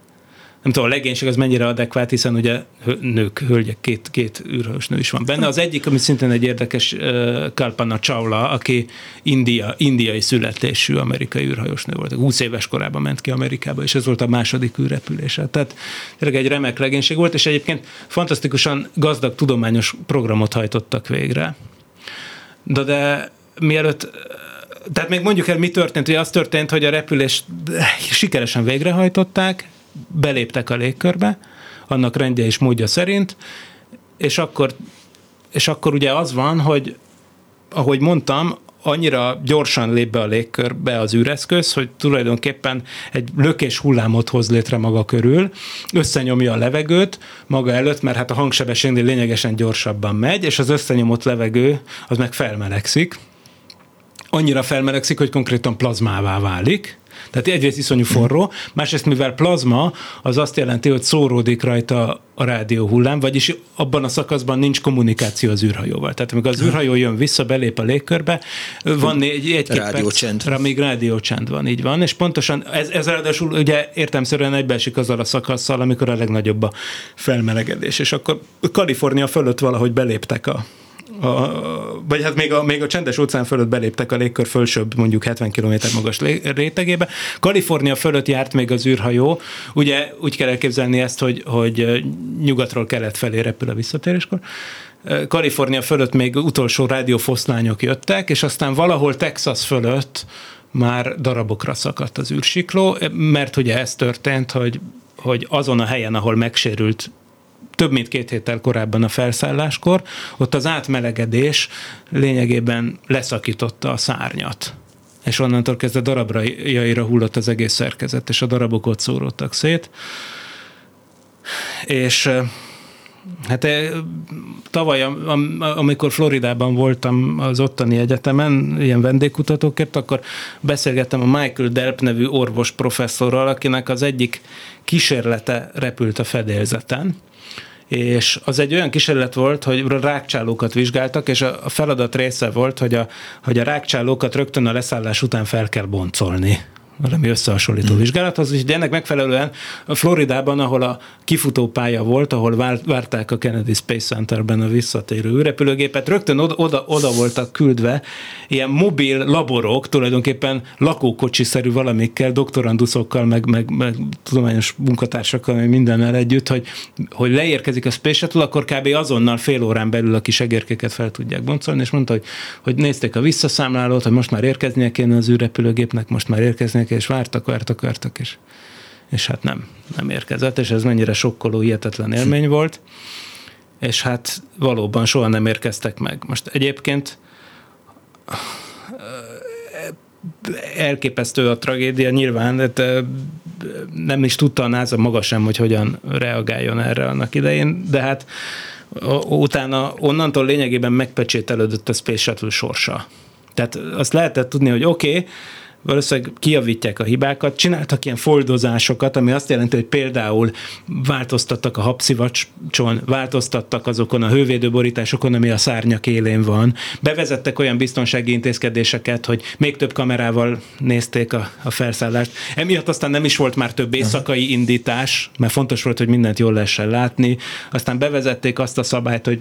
nem tudom, a legénység az mennyire adekvát, hiszen ugye nők, hölgyek, két, két űrhős nő is van benne. Az egyik, ami szintén egy érdekes, Kalpana Chawla, aki India, indiai születésű amerikai űrhajós nő volt. 20 éves korában ment ki Amerikába, és ez volt a második űrrepülése. Tehát tényleg egy remek legénység volt, és egyébként fantasztikusan gazdag tudományos programot hajtottak végre. De, de mielőtt tehát még mondjuk el, mi történt, hogy az történt, hogy a repülést sikeresen végrehajtották, beléptek a légkörbe, annak rendje és módja szerint, és akkor, és akkor ugye az van, hogy ahogy mondtam, annyira gyorsan lép be a légkörbe az űreszköz, hogy tulajdonképpen egy lökés hullámot hoz létre maga körül, összenyomja a levegőt maga előtt, mert hát a hangsebességnél lényegesen gyorsabban megy, és az összenyomott levegő az meg felmelegszik. Annyira felmelegszik, hogy konkrétan plazmává válik, tehát egyrészt iszonyú forró, másrészt mivel plazma, az azt jelenti, hogy szóródik rajta a rádió hullám, vagyis abban a szakaszban nincs kommunikáció az űrhajóval. Tehát amikor az űrhajó jön vissza, belép a légkörbe, van egy, egy rádiócsend. Perc, még rádiócsend van, így van, és pontosan ez, ez ráadásul ugye értemszerűen egybeesik azzal a szakasszal, amikor a legnagyobb a felmelegedés, és akkor Kalifornia fölött valahogy beléptek a, a, vagy hát még a, még a csendes óceán fölött beléptek a légkör fölsőbb, mondjuk 70 km magas rétegébe. Kalifornia fölött járt még az űrhajó. Ugye úgy kell elképzelni ezt, hogy, hogy nyugatról kelet felé repül a visszatéréskor. Kalifornia fölött még utolsó rádiófoszlányok jöttek, és aztán valahol Texas fölött már darabokra szakadt az űrsikló, mert ugye ez történt, hogy hogy azon a helyen, ahol megsérült több mint két héttel korábban a felszálláskor, ott az átmelegedés lényegében leszakította a szárnyat és onnantól kezdve darabjaira hullott az egész szerkezet, és a darabok ott szóródtak szét. És hát tavaly, amikor Floridában voltam az ottani egyetemen, ilyen vendégkutatókért, akkor beszélgettem a Michael Delp nevű orvos professzorral, akinek az egyik kísérlete repült a fedélzeten, és az egy olyan kísérlet volt, hogy rákcsálókat vizsgáltak, és a feladat része volt, hogy a, hogy a rákcsálókat rögtön a leszállás után fel kell boncolni valami összehasonlító mm. vizsgálathoz, de ennek megfelelően Floridában, ahol a kifutópálya volt, ahol várták a Kennedy Space Centerben a visszatérő űrrepülőgépet, rögtön oda, oda, oda voltak küldve ilyen mobil laborok, tulajdonképpen lakókocsiszerű valamikkel, doktoranduszokkal, meg, meg, meg tudományos munkatársakkal, meg mindennel együtt, hogy, hogy leérkezik a Space Shuttle, akkor kb. azonnal fél órán belül a kis egérkéket fel tudják boncolni, és mondta, hogy, hogy nézték a visszaszámlálót, hogy most már érkeznie kéne az űrrepülőgépnek, most már érkeznie és vártak, vártak, vártak, és, és hát nem, nem érkezett, és ez mennyire sokkoló, hihetetlen élmény volt, és hát valóban soha nem érkeztek meg. Most egyébként elképesztő a tragédia nyilván, de nem is tudta a NASA maga sem, hogy hogyan reagáljon erre annak idején, de hát utána onnantól lényegében megpecsételődött a Space Shuttle sorsa. Tehát azt lehetett tudni, hogy oké, okay, valószínűleg kijavítják a hibákat, csináltak ilyen foldozásokat, ami azt jelenti, hogy például változtattak a habszivacson, változtattak azokon a hővédőborításokon, ami a szárnyak élén van, bevezettek olyan biztonsági intézkedéseket, hogy még több kamerával nézték a, a felszállást. Emiatt aztán nem is volt már több éjszakai indítás, mert fontos volt, hogy mindent jól lehessen látni. Aztán bevezették azt a szabályt, hogy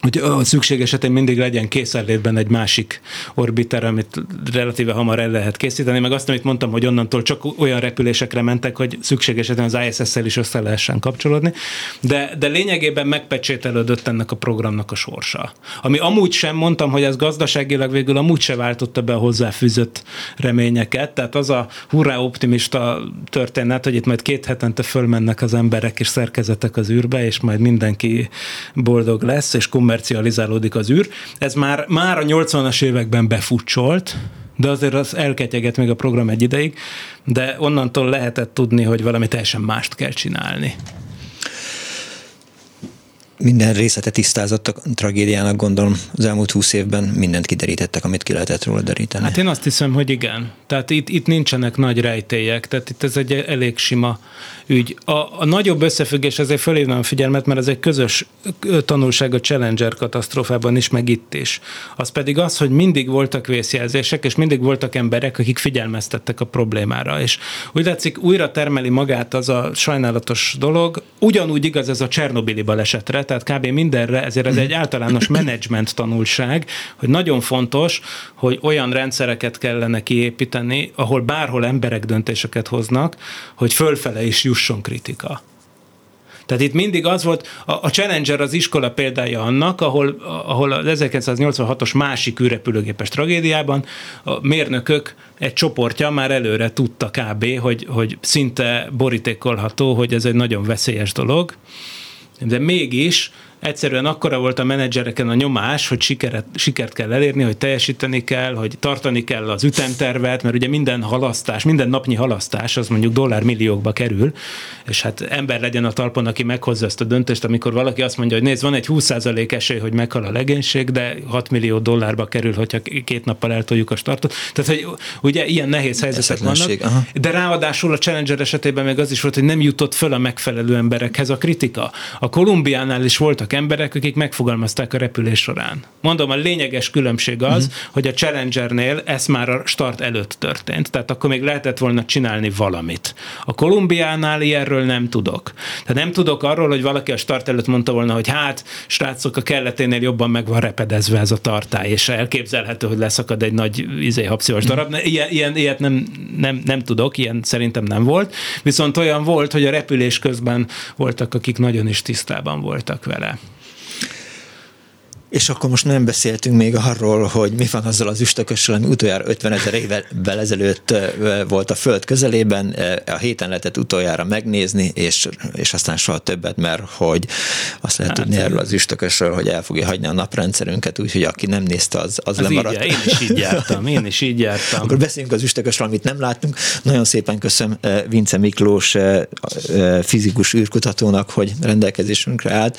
hogy szükség esetén mindig legyen készenlétben egy másik orbiter, amit relatíve hamar el lehet készíteni, meg azt, amit mondtam, hogy onnantól csak olyan repülésekre mentek, hogy szükség esetén az ISS-szel is össze lehessen kapcsolódni, de, de lényegében megpecsételődött ennek a programnak a sorsa. Ami amúgy sem mondtam, hogy ez gazdaságilag végül amúgy se váltotta be a hozzáfűzött reményeket, tehát az a hurrá optimista történet, hogy itt majd két hetente fölmennek az emberek és szerkezetek az űrbe, és majd mindenki boldog lesz, és kommercializálódik az űr. Ez már, már a 80-as években befutcsolt, de azért az elketyeget még a program egy ideig, de onnantól lehetett tudni, hogy valami teljesen mást kell csinálni minden részlete tisztázott a tragédiának, gondolom az elmúlt húsz évben mindent kiderítettek, amit ki lehetett róla deríteni. Hát én azt hiszem, hogy igen. Tehát itt, itt nincsenek nagy rejtélyek, tehát itt ez egy elég sima ügy. A, a nagyobb összefüggés, ezért fölhívnám a figyelmet, mert ez egy közös tanulság a Challenger katasztrófában is, meg itt is. Az pedig az, hogy mindig voltak vészjelzések, és mindig voltak emberek, akik figyelmeztettek a problémára. És úgy látszik, újra termeli magát az a sajnálatos dolog. Ugyanúgy igaz ez a Csernobili balesetre, tehát kb. mindenre, ezért ez egy általános (clears throat) menedzsment tanulság, hogy nagyon fontos, hogy olyan rendszereket kellene kiépíteni, ahol bárhol emberek döntéseket hoznak, hogy fölfele is jusson kritika. Tehát itt mindig az volt, a, a Challenger az iskola példája annak, ahol, ahol az 1986-os másik űrrepülőgépes tragédiában a mérnökök egy csoportja már előre tudta kb., hogy, hogy szinte borítékolható, hogy ez egy nagyon veszélyes dolog, de mégis egyszerűen akkora volt a menedzsereken a nyomás, hogy sikeret, sikert kell elérni, hogy teljesíteni kell, hogy tartani kell az ütemtervet, mert ugye minden halasztás, minden napnyi halasztás az mondjuk dollármilliókba kerül, és hát ember legyen a talpon, aki meghozza ezt a döntést, amikor valaki azt mondja, hogy nézd, van egy 20% esély, hogy meghal a legénység, de 6 millió dollárba kerül, hogyha két nappal eltoljuk a startot. Tehát, hogy ugye ilyen nehéz helyzetek vannak, aha. de ráadásul a Challenger esetében még az is volt, hogy nem jutott föl a megfelelő emberekhez a kritika. A Kolumbiánál is voltak voltak emberek, akik megfogalmazták a repülés során. Mondom, a lényeges különbség az, uh-huh. hogy a Challengernél ez már a start előtt történt, tehát akkor még lehetett volna csinálni valamit. A Kolumbiánál ilyenről nem tudok. Tehát nem tudok arról, hogy valaki a start előtt mondta volna, hogy hát, srácok, a kelleténél jobban meg van repedezve ez a tartály, és elképzelhető, hogy leszakad egy nagy izé, habszívas darab. Ilyen, ilyen, ilyet nem, nem, nem tudok, ilyen szerintem nem volt. Viszont olyan volt, hogy a repülés közben voltak, akik nagyon is tisztában voltak vele. És akkor most nem beszéltünk még arról, hogy mi van azzal az üstökössel, ami utoljára 50 ezer évvel ezelőtt volt a Föld közelében, a héten lehetett utoljára megnézni, és, és aztán soha többet, mert hogy azt lehet hát, tudni erről az üstökösről, hogy el fogja hagyni a naprendszerünket, úgyhogy aki nem nézte, az, az, az lemaradt. Így, én is így jártam, én is így jártam. Akkor beszéljünk az üstökösről, amit nem láttunk. Nagyon szépen köszönöm Vince Miklós fizikus űrkutatónak, hogy rendelkezésünkre állt.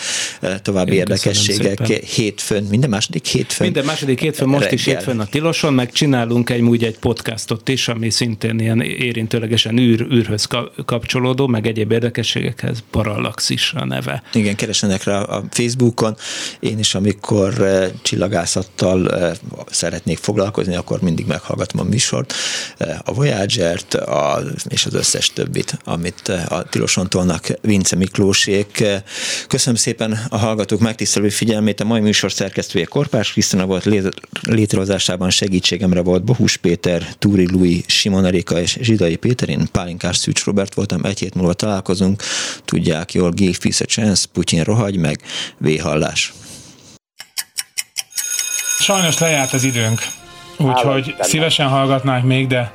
További én érdekességek hét hétfőn, minden második hétfőn. Minden második hétfőn, most reggel. is hétfőn a Tiloson, meg csinálunk egy úgy egy podcastot is, ami szintén ilyen érintőlegesen űr, űrhöz kapcsolódó, meg egyéb érdekességekhez, Parallaxis a neve. Igen, keresenek rá a Facebookon. Én is, amikor eh, csillagászattal eh, szeretnék foglalkozni, akkor mindig meghallgatom a műsort, eh, a Voyager-t a, és az összes többit, amit a Tiloson tolnak Vince Miklósék. Köszönöm szépen a hallgatók megtisztelő figyelmét. A mai műsor szerkesztője Korpás Krisztina volt, létrehozásában segítségemre volt Bohus Péter, Túri Lui, Simon Erika és Zsidai Péter. Én Pálinkás Szűcs Robert voltam, egy hét múlva találkozunk. Tudják jól, give peace a chance, Putyin rohagy meg, véhallás. Sajnos lejárt az időnk, úgyhogy szívesen hallgatnánk még, de,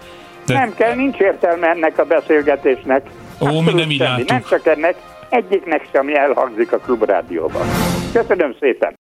de... Nem kell, nincs értelme ennek a beszélgetésnek. Ó, mi nem így Nem csak ennek, egyiknek sem elhangzik a klubrádióban. Köszönöm szépen!